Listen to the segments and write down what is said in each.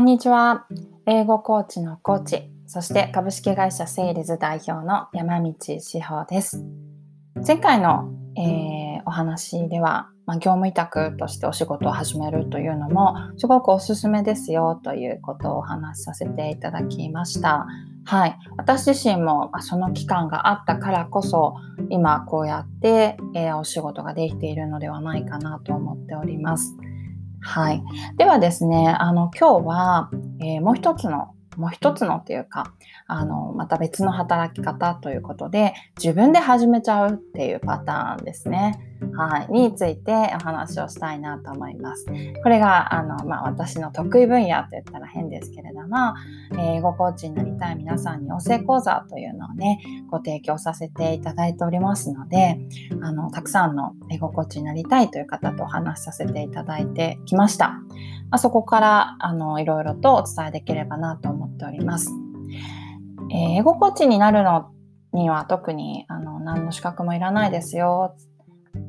こんにちは。英語コーチのコーチ、そして株式会社セイルズ代表の山道志保です。前回の、えー、お話では、まあ、業務委託としてお仕事を始めるというのもすごくおすすめですよということをお話しさせていただきました。はい、私自身もその期間があったからこそ今こうやって、えー、お仕事ができているのではないかなと思っております。はい。ではですね、あの、今日は、えー、もう一つのもう一つのっていうか、あの、また別の働き方ということで、自分で始めちゃうっていうパターンですね。はい。についてお話をしたいなと思います。これが、あの、まあ、私の得意分野と言ったら変ですけれども、英語コーチになりたい皆さんに養成講座というのをね、ご提供させていただいておりますので、あの、たくさんの英語コーチになりたいという方とお話しさせていただいてきました。まあ、そこから、あの、いろいろとお伝えできればなと思っております。えー、居心地になるのには特にあの何の資格もいらないですよ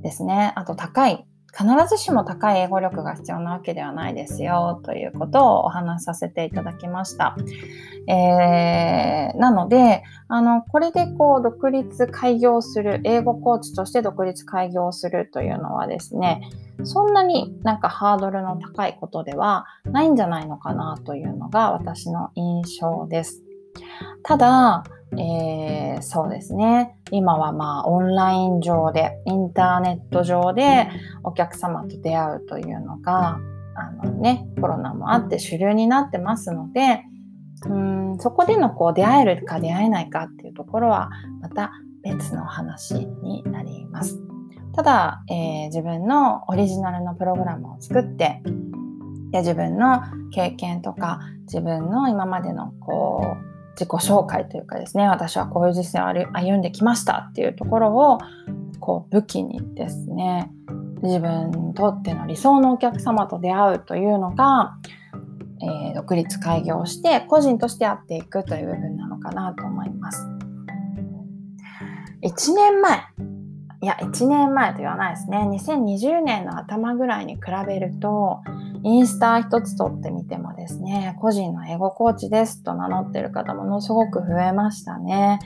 ですね。あと高い、必ずしも高い英語力が必要なわけではないですよということをお話しさせていただきました。えー、なので、あの、これでこう独立開業する、英語コーチとして独立開業するというのはですね、そんなになんかハードルの高いことではないんじゃないのかなというのが私の印象です。ただ、えー、そうですね。今はまあオンライン上で、インターネット上でお客様と出会うというのが、あのね、コロナもあって主流になってますので、うんそこでのこう出会えるか出会えないかっていうところはまた別の話になります。ただ、えー、自分のオリジナルのプログラムを作ってで自分の経験とか自分の今までのこう自己紹介というかですね私はこういう実践を歩んできましたっていうところをこう武器にですね自分にとっての理想のお客様と出会うというのが、えー、独立開業して個人としてやっていくという部分なのかなと思います。1年前いや1年前と言わないですね2020年の頭ぐらいに比べるとインスタ一つ取ってみてもですね、個人の英語コーチですと名乗ってる方ものすごく増えましたね。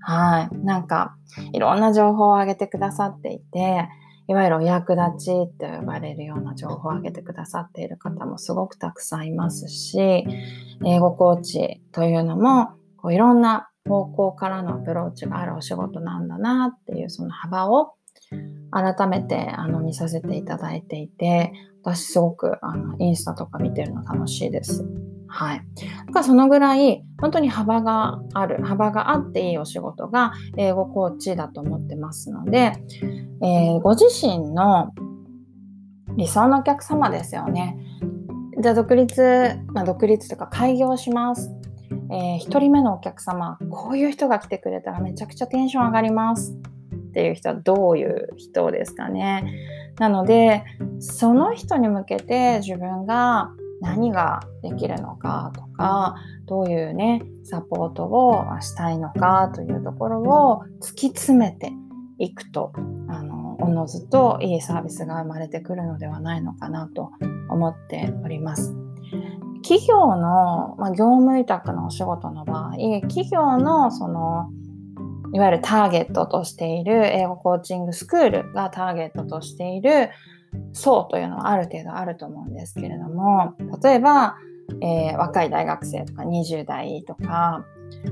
はい。なんか、いろんな情報を上げてくださっていて、いわゆるお役立ちと呼ばれるような情報を上げてくださっている方もすごくたくさんいますし、英語コーチというのも、こういろんな方向からのアプローチがあるお仕事なんだなっていうその幅を改めてあの見させていただいていて、私すごくあのインスタとか見てるの楽しいです。はい。だからそのぐらい本当に幅がある、幅があっていいお仕事が英語コーチだと思ってますので、えー、ご自身の理想のお客様ですよね。じゃあ独立、まあ、独立とか開業します。えー、1人目のお客様、こういう人が来てくれたらめちゃくちゃテンション上がります。っていう人はどういう人ですかね。なのでその人に向けて自分が何ができるのかとかどういうねサポートをしたいのかというところを突き詰めていくとあのおのずといいサービスが生まれてくるのではないのかなと思っております。企業の、まあ、業務委託のお仕事の場合企業のそのいわゆるターゲットとしている英語コーチングスクールがターゲットとしている層というのはある程度あると思うんですけれども例えば、えー、若い大学生とか20代とか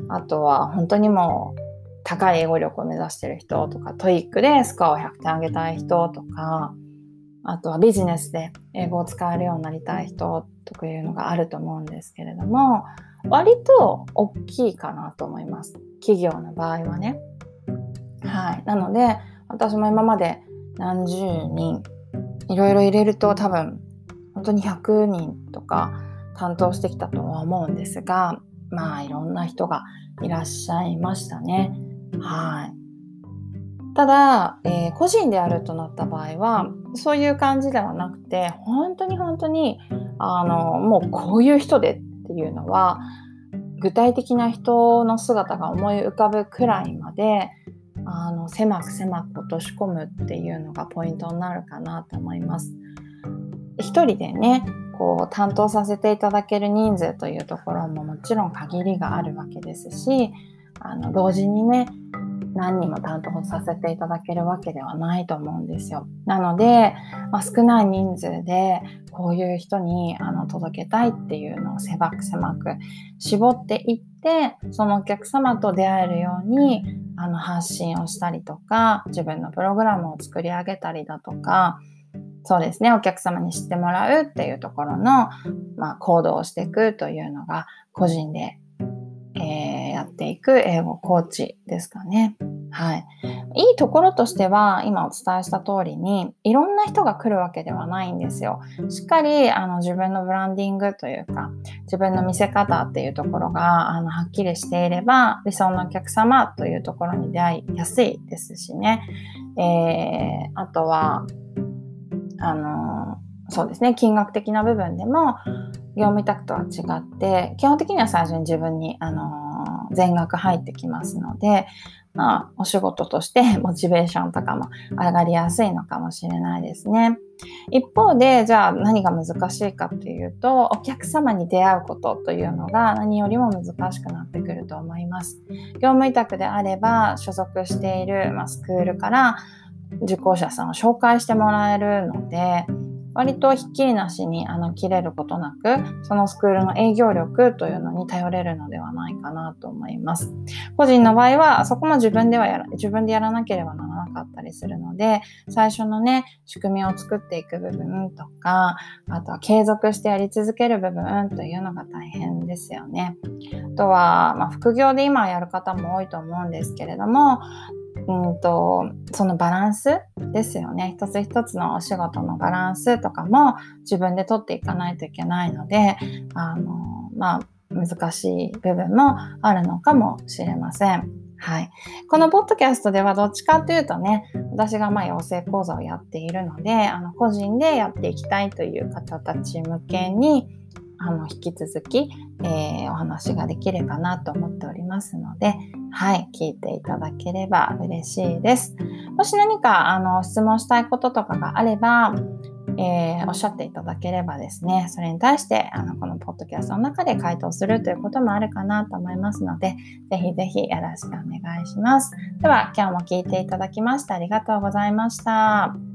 あとは本当にもう高い英語力を目指してる人とか TOEICでスコアを100点上げたい人とかあとはビジネスで英語を使えるようになりたい人とかいうのがあると思うんですけれども割と大きいかなと思います。企業の場合はね。はい。なので、私も今まで何十人、いろいろ入れると多分、本当に100人とか担当してきたとは思うんですが、まあいろんな人がいらっしゃいましたね。はい。ただ、えー、個人であるとなった場合は、そういう感じではなくて、本当に本当に、あの、もうこういう人でっていうのは具体的な人の姿が思い浮かぶくらいまであの狭く狭く落とし込むっていうのがポイントになるかなと思います。一人でね、こう担当させていただける人数というところももちろん限りがあるわけですし、あの、同時にね、何人も担当させていただけるわけではないと思うんですよ。なので、まあ、少ない人数でこういう人にあの届けたいっていうのを狭く狭く絞っていってそのお客様と出会えるようにあの発信をしたりとか自分のプログラムを作り上げたりだとかそうですねお客様に知ってもらうっていうところの、まあ、行動をしていくというのが個人でえー、やっていく英語コーチですかね。はい。いいところとしては、今お伝えした通りに、いろんな人が来るわけではないんですよ。しっかり、あの、自分のブランディングというか、自分の見せ方っていうところが、あの、はっきりしていれば、理想のお客様というところに出会いやすいですしね。えー、あとは、あの、そうですね、金額的な部分でも、業務委託とは違って、基本的には最初に自分に、あの、全額入ってきますので、まあ、お仕事としてモチベーションとかも上がりやすいのかもしれないですね。一方で、じゃあ何が難しいかっていうと、お客様に出会うことというのが何よりも難しくなってくると思います。業務委託であれば、所属している、まあ、スクールから受講者さんを紹介してもらえるので、割とひっきりなしにあの切れることなく、そのスクールの営業力というのに頼れるのではないかなと思います。個人の場合は、そこも自分ではやら、自分でやらなければならなかったりするので、最初のね、仕組みを作っていく部分とか、あとは継続してやり続ける部分というのが大変ですよね。あとは、まあ、副業で今やる方も多いと思うんですけれども、うんと、そのバランスですよね。一つ一つのお仕事のバランスとかも自分で取っていかないといけないので、あの、まあ、難しい部分もあるのかもしれません。はい。このポッドキャストではどっちかというとね、私がまあ養成講座をやっているので、あの、個人でやっていきたいという方たち向けに、あの、引き続き、えー、お話ができればなと思っておりますので、はい、聞いていただければ嬉しいです。もし何か、あの、質問したいこととかがあれば、えー、おっしゃっていただければですね、それに対して、あの、このポッドキャストの中で回答するということもあるかなと思いますので、ぜひぜひよろしくお願いします。では、今日も聞いていただきましてありがとうございました。